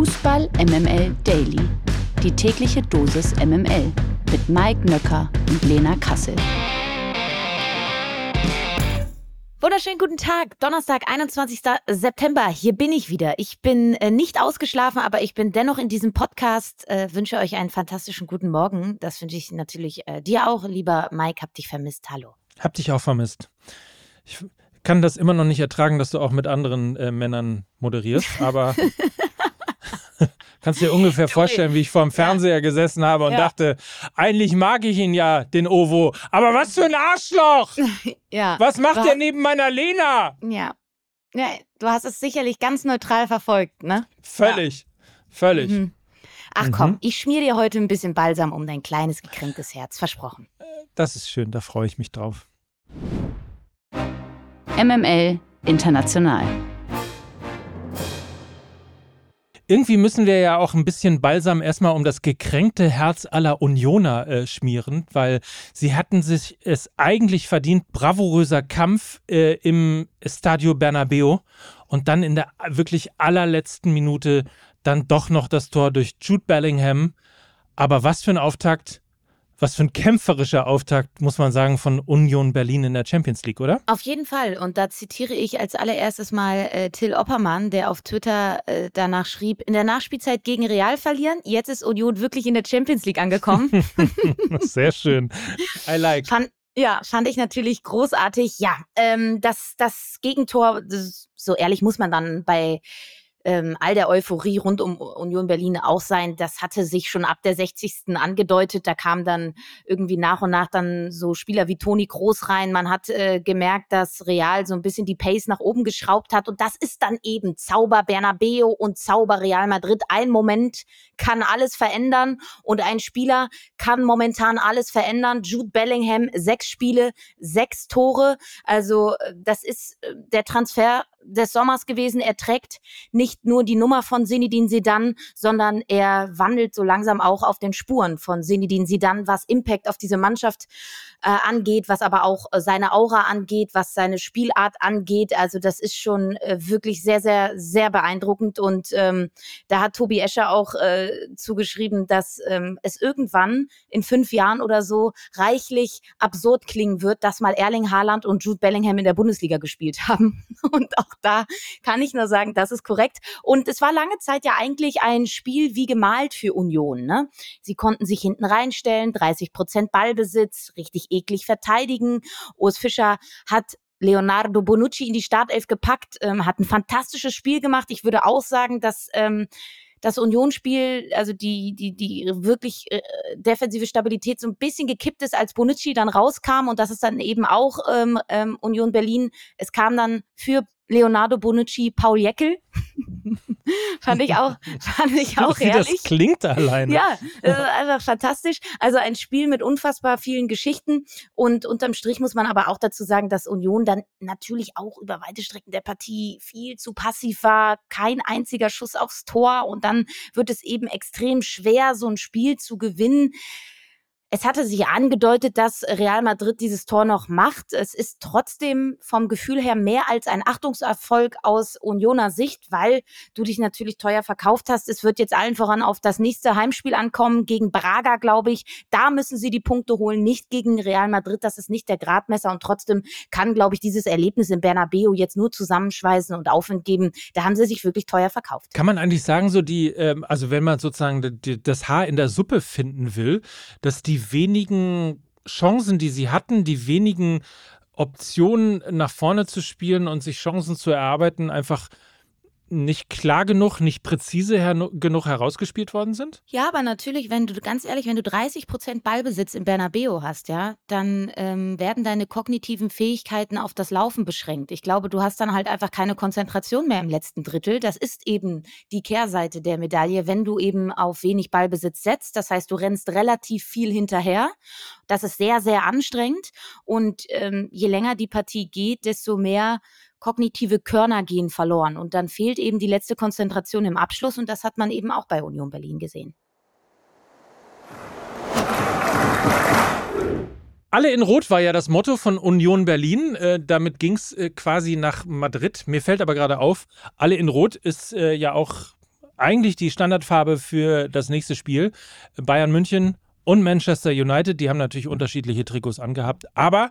Fußball MML Daily. Die tägliche Dosis MML mit Mike Nöcker und Lena Kassel. Wunderschönen guten Tag. Donnerstag, 21. September. Hier bin ich wieder. Ich bin äh, nicht ausgeschlafen, aber ich bin dennoch in diesem Podcast. Äh, wünsche euch einen fantastischen guten Morgen. Das wünsche ich natürlich äh, dir auch, lieber Mike. Hab dich vermisst. Hallo. Hab dich auch vermisst. Ich kann das immer noch nicht ertragen, dass du auch mit anderen äh, Männern moderierst, aber kannst dir ungefähr vorstellen, wie ich vor dem Fernseher gesessen habe und ja. dachte, eigentlich mag ich ihn ja, den Ovo, aber was für ein Arschloch! ja. Was macht er neben meiner Lena? Ja. Ja, du hast es sicherlich ganz neutral verfolgt, ne? Völlig. Ja. Völlig. Mhm. Ach mhm. komm, ich schmier dir heute ein bisschen Balsam um dein kleines gekränktes Herz, versprochen. Das ist schön, da freue ich mich drauf. MML International. Irgendwie müssen wir ja auch ein bisschen Balsam erstmal um das gekränkte Herz aller Unioner äh, schmieren, weil sie hatten sich es eigentlich verdient, bravouröser Kampf äh, im Stadio Bernabeo und dann in der wirklich allerletzten Minute dann doch noch das Tor durch Jude Bellingham. Aber was für ein Auftakt was für ein kämpferischer Auftakt, muss man sagen, von Union Berlin in der Champions League, oder? Auf jeden Fall. Und da zitiere ich als allererstes mal äh, Till Oppermann, der auf Twitter äh, danach schrieb, in der Nachspielzeit gegen Real verlieren, jetzt ist Union wirklich in der Champions League angekommen. Sehr schön. I like. Fand, ja, fand ich natürlich großartig. Ja, ähm, das, das Gegentor, das, so ehrlich muss man dann bei ähm, all der Euphorie rund um Union Berlin auch sein. Das hatte sich schon ab der 60. angedeutet. Da kamen dann irgendwie nach und nach dann so Spieler wie Toni Groß rein. Man hat äh, gemerkt, dass Real so ein bisschen die Pace nach oben geschraubt hat. Und das ist dann eben Zauber Bernabeo und Zauber Real Madrid. Ein Moment kann alles verändern und ein Spieler kann momentan alles verändern. Jude Bellingham, sechs Spiele, sechs Tore. Also äh, das ist äh, der Transfer des Sommers gewesen. Er trägt nicht nur die Nummer von Sinidin Sidan, sondern er wandelt so langsam auch auf den Spuren von Sinidin Sidan, was Impact auf diese Mannschaft äh, angeht, was aber auch äh, seine Aura angeht, was seine Spielart angeht. Also das ist schon äh, wirklich sehr, sehr, sehr beeindruckend. Und ähm, da hat Tobi Escher auch äh, zugeschrieben, dass ähm, es irgendwann in fünf Jahren oder so reichlich absurd klingen wird, dass mal Erling Haaland und Jude Bellingham in der Bundesliga gespielt haben. Und auch da kann ich nur sagen, das ist korrekt. Und es war lange Zeit ja eigentlich ein Spiel wie gemalt für Union. Ne? Sie konnten sich hinten reinstellen, 30 Prozent Ballbesitz, richtig eklig verteidigen. Urs Fischer hat Leonardo Bonucci in die Startelf gepackt, ähm, hat ein fantastisches Spiel gemacht. Ich würde auch sagen, dass ähm, das Unionsspiel, also die, die, die wirklich äh, defensive Stabilität so ein bisschen gekippt ist, als Bonucci dann rauskam und das ist dann eben auch ähm, ähm, Union Berlin. Es kam dann für Leonardo Bonucci, Paul Jeckel. fand ich auch, fand ich auch Wie herrlich. das klingt alleine. Ja, einfach fantastisch. Also ein Spiel mit unfassbar vielen Geschichten und unterm Strich muss man aber auch dazu sagen, dass Union dann natürlich auch über weite Strecken der Partie viel zu passiv war, kein einziger Schuss aufs Tor und dann wird es eben extrem schwer, so ein Spiel zu gewinnen. Es hatte sich angedeutet, dass Real Madrid dieses Tor noch macht. Es ist trotzdem vom Gefühl her mehr als ein Achtungserfolg aus Unioner Sicht, weil du dich natürlich teuer verkauft hast. Es wird jetzt allen voran auf das nächste Heimspiel ankommen gegen Braga, glaube ich. Da müssen sie die Punkte holen, nicht gegen Real Madrid. Das ist nicht der Gradmesser und trotzdem kann, glaube ich, dieses Erlebnis in Bernabeu jetzt nur zusammenschweißen und Aufwind geben. Da haben sie sich wirklich teuer verkauft. Kann man eigentlich sagen, so die, ähm, also wenn man sozusagen das Haar in der Suppe finden will, dass die wenigen Chancen, die sie hatten, die wenigen Optionen nach vorne zu spielen und sich Chancen zu erarbeiten, einfach nicht klar genug, nicht präzise her genug herausgespielt worden sind? Ja, aber natürlich, wenn du, ganz ehrlich, wenn du 30 Prozent Ballbesitz in Bernabeo hast, ja, dann ähm, werden deine kognitiven Fähigkeiten auf das Laufen beschränkt. Ich glaube, du hast dann halt einfach keine Konzentration mehr im letzten Drittel. Das ist eben die Kehrseite der Medaille, wenn du eben auf wenig Ballbesitz setzt. Das heißt, du rennst relativ viel hinterher. Das ist sehr, sehr anstrengend. Und ähm, je länger die Partie geht, desto mehr kognitive Körner gehen verloren. Und dann fehlt eben die letzte Konzentration im Abschluss. Und das hat man eben auch bei Union Berlin gesehen. Alle in Rot war ja das Motto von Union Berlin. Äh, damit ging es äh, quasi nach Madrid. Mir fällt aber gerade auf, alle in Rot ist äh, ja auch eigentlich die Standardfarbe für das nächste Spiel. Bayern München und Manchester United, die haben natürlich unterschiedliche Trikots angehabt, aber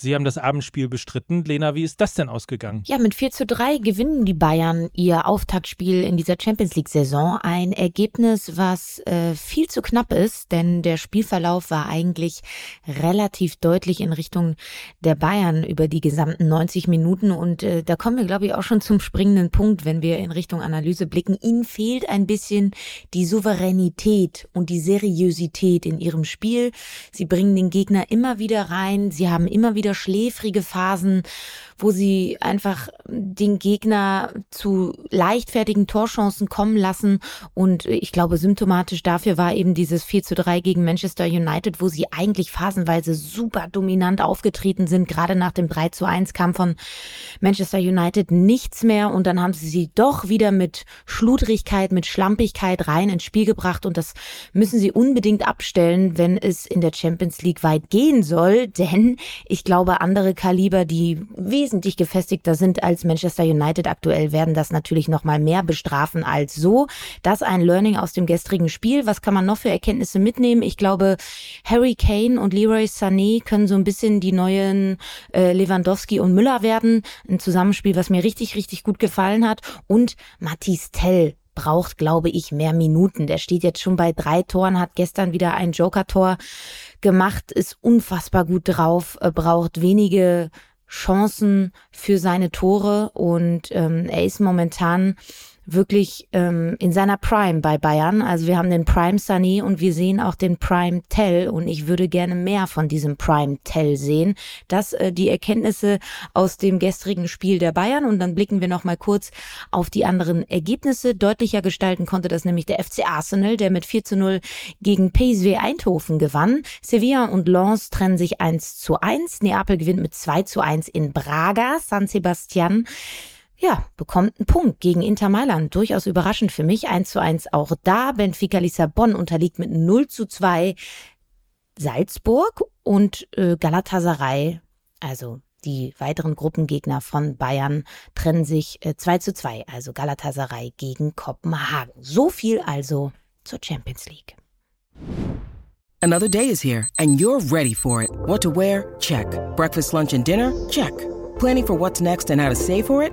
Sie haben das Abendspiel bestritten. Lena, wie ist das denn ausgegangen? Ja, mit 4 zu 3 gewinnen die Bayern ihr Auftaktspiel in dieser Champions League-Saison. Ein Ergebnis, was äh, viel zu knapp ist, denn der Spielverlauf war eigentlich relativ deutlich in Richtung der Bayern über die gesamten 90 Minuten. Und äh, da kommen wir, glaube ich, auch schon zum springenden Punkt, wenn wir in Richtung Analyse blicken. Ihnen fehlt ein bisschen die Souveränität und die Seriosität in ihrem Spiel. Sie bringen den Gegner immer wieder rein. Sie haben immer wieder wieder schläfrige Phasen, wo sie einfach den Gegner zu leichtfertigen Torchancen kommen lassen. Und ich glaube, symptomatisch dafür war eben dieses 4 zu 3 gegen Manchester United, wo sie eigentlich phasenweise super dominant aufgetreten sind. Gerade nach dem 3 zu 1 kam von Manchester United nichts mehr. Und dann haben sie sie doch wieder mit Schludrigkeit, mit Schlampigkeit rein ins Spiel gebracht. Und das müssen sie unbedingt abstellen, wenn es in der Champions League weit gehen soll. Denn ich glaube, andere Kaliber, die wesentlich gefestigter sind als Manchester United aktuell, werden das natürlich noch mal mehr bestrafen als so. Das ein Learning aus dem gestrigen Spiel. Was kann man noch für Erkenntnisse mitnehmen? Ich glaube, Harry Kane und Leroy Sané können so ein bisschen die neuen äh, Lewandowski und Müller werden. Ein Zusammenspiel, was mir richtig, richtig gut gefallen hat. Und Mathis Tell braucht, glaube ich, mehr Minuten. Der steht jetzt schon bei drei Toren, hat gestern wieder ein Joker-Tor gemacht, ist unfassbar gut drauf, äh, braucht wenige Chancen für seine Tore und ähm, er ist momentan wirklich ähm, in seiner Prime bei Bayern. Also wir haben den Prime Sunny und wir sehen auch den Prime Tell und ich würde gerne mehr von diesem Prime Tell sehen. Das äh, die Erkenntnisse aus dem gestrigen Spiel der Bayern und dann blicken wir noch mal kurz auf die anderen Ergebnisse. Deutlicher gestalten konnte das nämlich der FC Arsenal, der mit 4 zu 0 gegen PSV Eindhoven gewann. Sevilla und Lens trennen sich 1 zu 1. Neapel gewinnt mit 2 zu 1 in Braga. San Sebastian ja, bekommt einen Punkt gegen Inter Mailand. Durchaus überraschend für mich. 1 zu 1 auch da. Benfica Lissabon unterliegt mit 0 zu 2 Salzburg und äh, Galatasaray, also die weiteren Gruppengegner von Bayern, trennen sich äh, 2 zu 2. Also Galatasaray gegen Kopenhagen. So viel also zur Champions League. Another day is here and you're ready for it. What to wear? Check. Breakfast, lunch and dinner? Check. Planning for what's next and how to save for it?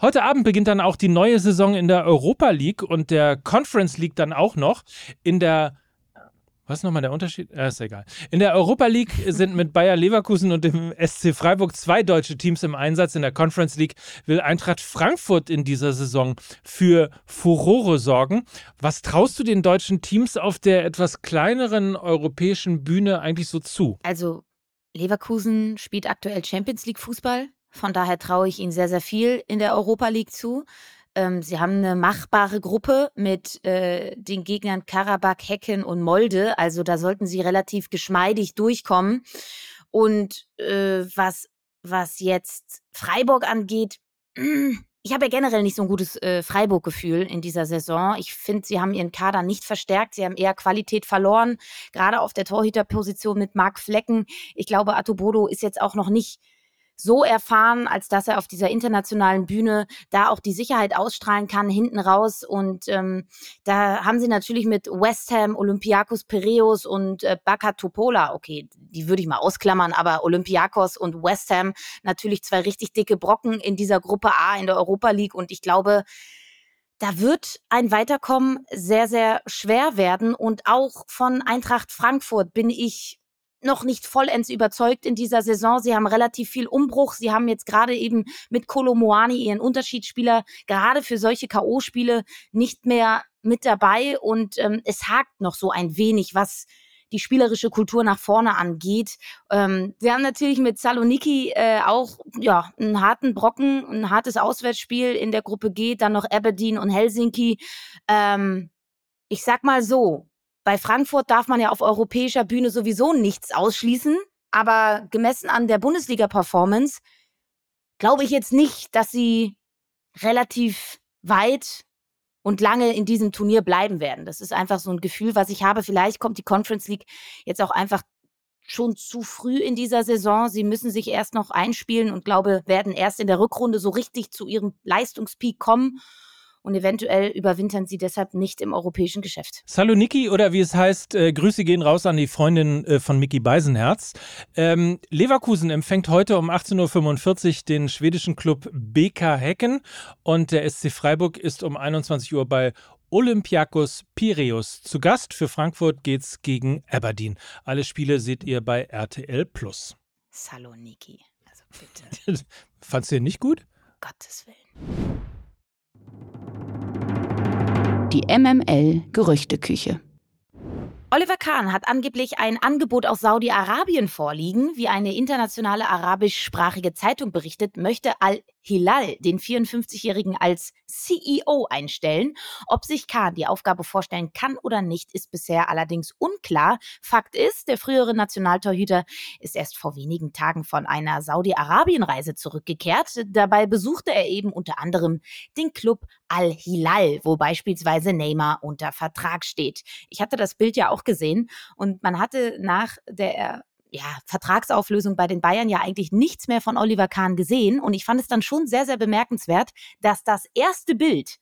Heute Abend beginnt dann auch die neue Saison in der Europa League und der Conference League dann auch noch. In der was ist nochmal der Unterschied? Ja, ist egal. In der Europa League sind mit Bayer Leverkusen und dem SC Freiburg zwei deutsche Teams im Einsatz. In der Conference League will Eintracht Frankfurt in dieser Saison für Furore sorgen. Was traust du den deutschen Teams auf der etwas kleineren europäischen Bühne eigentlich so zu? Also, Leverkusen spielt aktuell Champions League Fußball. Von daher traue ich ihnen sehr, sehr viel in der Europa League zu. Ähm, sie haben eine machbare Gruppe mit äh, den Gegnern Karabakh, Hecken und Molde. Also da sollten sie relativ geschmeidig durchkommen. Und äh, was, was jetzt Freiburg angeht, ich habe ja generell nicht so ein gutes äh, Freiburg-Gefühl in dieser Saison. Ich finde, sie haben ihren Kader nicht verstärkt. Sie haben eher Qualität verloren, gerade auf der Torhüterposition mit Marc Flecken. Ich glaube, Atobodo ist jetzt auch noch nicht so erfahren, als dass er auf dieser internationalen Bühne da auch die Sicherheit ausstrahlen kann, hinten raus. Und ähm, da haben sie natürlich mit West Ham, Olympiakos Piraeus und äh, Baka Topola, okay, die würde ich mal ausklammern, aber Olympiakos und West Ham natürlich zwei richtig dicke Brocken in dieser Gruppe A in der Europa League. Und ich glaube, da wird ein Weiterkommen sehr, sehr schwer werden. Und auch von Eintracht Frankfurt bin ich noch nicht vollends überzeugt in dieser Saison. Sie haben relativ viel Umbruch. Sie haben jetzt gerade eben mit Kolomoani ihren Unterschiedsspieler gerade für solche K.O.-Spiele nicht mehr mit dabei. Und ähm, es hakt noch so ein wenig, was die spielerische Kultur nach vorne angeht. Ähm, wir haben natürlich mit Saloniki äh, auch ja, einen harten Brocken, ein hartes Auswärtsspiel in der Gruppe G, dann noch Aberdeen und Helsinki. Ähm, ich sag mal so, bei Frankfurt darf man ja auf europäischer Bühne sowieso nichts ausschließen. Aber gemessen an der Bundesliga-Performance glaube ich jetzt nicht, dass sie relativ weit und lange in diesem Turnier bleiben werden. Das ist einfach so ein Gefühl, was ich habe. Vielleicht kommt die Conference League jetzt auch einfach schon zu früh in dieser Saison. Sie müssen sich erst noch einspielen und glaube, werden erst in der Rückrunde so richtig zu ihrem Leistungspeak kommen und eventuell überwintern sie deshalb nicht im europäischen Geschäft. Saloniki oder wie es heißt, äh, Grüße gehen raus an die Freundin äh, von Mickey Beisenherz. Ähm, Leverkusen empfängt heute um 18.45 Uhr den schwedischen Club BK Hecken und der SC Freiburg ist um 21 Uhr bei Olympiakos Piräus. Zu Gast für Frankfurt geht's gegen Aberdeen. Alle Spiele seht ihr bei RTL Plus. Saloniki, also bitte. Fandst du den nicht gut? Gottes Willen. Die MML Gerüchteküche. Oliver Kahn hat angeblich ein Angebot aus Saudi-Arabien vorliegen. Wie eine internationale arabischsprachige Zeitung berichtet, möchte Al-Hilal den 54-Jährigen als CEO einstellen. Ob sich Kahn die Aufgabe vorstellen kann oder nicht, ist bisher allerdings unklar. Fakt ist, der frühere Nationaltorhüter ist erst vor wenigen Tagen von einer Saudi-Arabien-Reise zurückgekehrt. Dabei besuchte er eben unter anderem den Club Al-Hilal, wo beispielsweise Neymar unter Vertrag steht. Ich hatte das Bild ja auch gesehen. Und man hatte nach der ja, Vertragsauflösung bei den Bayern ja eigentlich nichts mehr von Oliver Kahn gesehen. Und ich fand es dann schon sehr, sehr bemerkenswert, dass das erste Bild,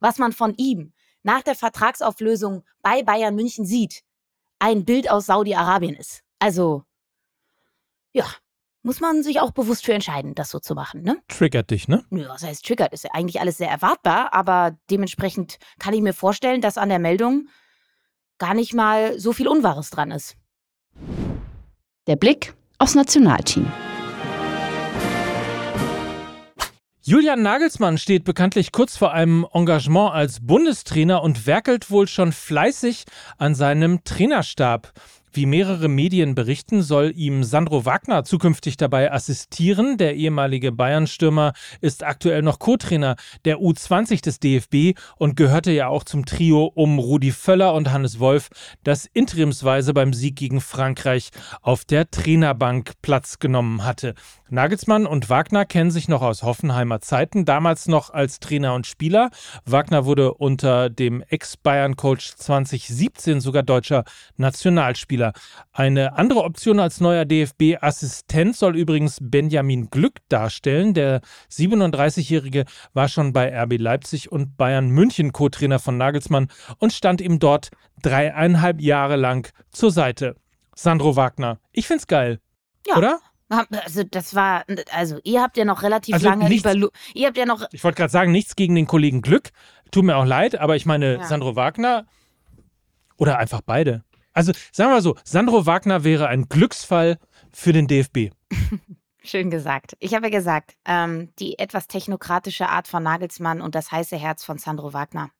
was man von ihm nach der Vertragsauflösung bei Bayern München sieht, ein Bild aus Saudi-Arabien ist. Also, ja, muss man sich auch bewusst für entscheiden, das so zu machen, ne? Triggert dich, ne? Nö, was heißt triggert? Ist ja eigentlich alles sehr erwartbar, aber dementsprechend kann ich mir vorstellen, dass an der Meldung gar nicht mal so viel Unwahres dran ist. Der Blick aufs Nationalteam. Julian Nagelsmann steht bekanntlich kurz vor einem Engagement als Bundestrainer und werkelt wohl schon fleißig an seinem Trainerstab. Wie mehrere Medien berichten, soll ihm Sandro Wagner zukünftig dabei assistieren. Der ehemalige Bayern-Stürmer ist aktuell noch Co-Trainer der U20 des DFB und gehörte ja auch zum Trio um Rudi Völler und Hannes Wolf, das interimsweise beim Sieg gegen Frankreich auf der Trainerbank Platz genommen hatte. Nagelsmann und Wagner kennen sich noch aus Hoffenheimer Zeiten, damals noch als Trainer und Spieler. Wagner wurde unter dem Ex-Bayern-Coach 2017 sogar deutscher Nationalspieler. Spieler. Eine andere Option als neuer DFB-Assistent soll übrigens Benjamin Glück darstellen. Der 37-Jährige war schon bei RB Leipzig und Bayern München Co-Trainer von Nagelsmann und stand ihm dort dreieinhalb Jahre lang zur Seite. Sandro Wagner. Ich find's geil. Ja. Oder? Also das war, also ihr habt ja noch relativ also lange nichts, über, ihr habt ja noch. Ich wollte gerade sagen, nichts gegen den Kollegen Glück. Tut mir auch leid, aber ich meine, ja. Sandro Wagner oder einfach beide. Also sagen wir mal so, Sandro Wagner wäre ein Glücksfall für den DFB. Schön gesagt. Ich habe ja gesagt, ähm, die etwas technokratische Art von Nagelsmann und das heiße Herz von Sandro Wagner,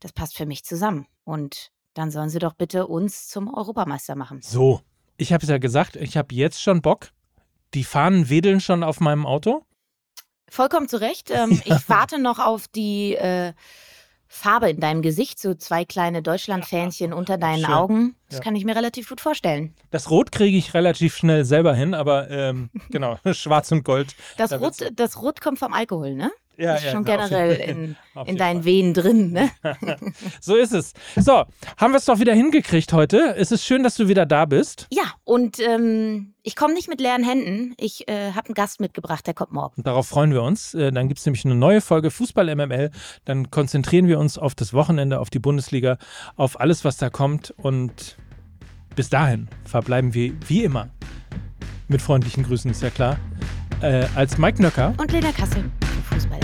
das passt für mich zusammen. Und dann sollen sie doch bitte uns zum Europameister machen. So, ich habe es ja gesagt, ich habe jetzt schon Bock. Die Fahnen wedeln schon auf meinem Auto. Vollkommen zu Recht. Ähm, ja. Ich warte noch auf die äh, Farbe in deinem Gesicht, so zwei kleine Deutschlandfähnchen unter deinen Schön. Augen. Das ja. kann ich mir relativ gut vorstellen. Das Rot kriege ich relativ schnell selber hin, aber ähm, genau, Schwarz und Gold. Das, da Rot, das Rot kommt vom Alkohol, ne? Ja, ist ja, schon generell in, in deinen. Venen drin. Ne? so ist es. So, haben wir es doch wieder hingekriegt heute. Es ist schön, dass du wieder da bist. Ja, und ähm, ich komme nicht mit leeren Händen. Ich äh, habe einen Gast mitgebracht, der kommt morgen. Und darauf freuen wir uns. Äh, dann gibt es nämlich eine neue Folge Fußball MML. Dann konzentrieren wir uns auf das Wochenende, auf die Bundesliga, auf alles, was da kommt. Und bis dahin verbleiben wir wie immer mit freundlichen Grüßen, ist ja klar. Äh, als Mike Nöcker und Lena Kassel. Fußball.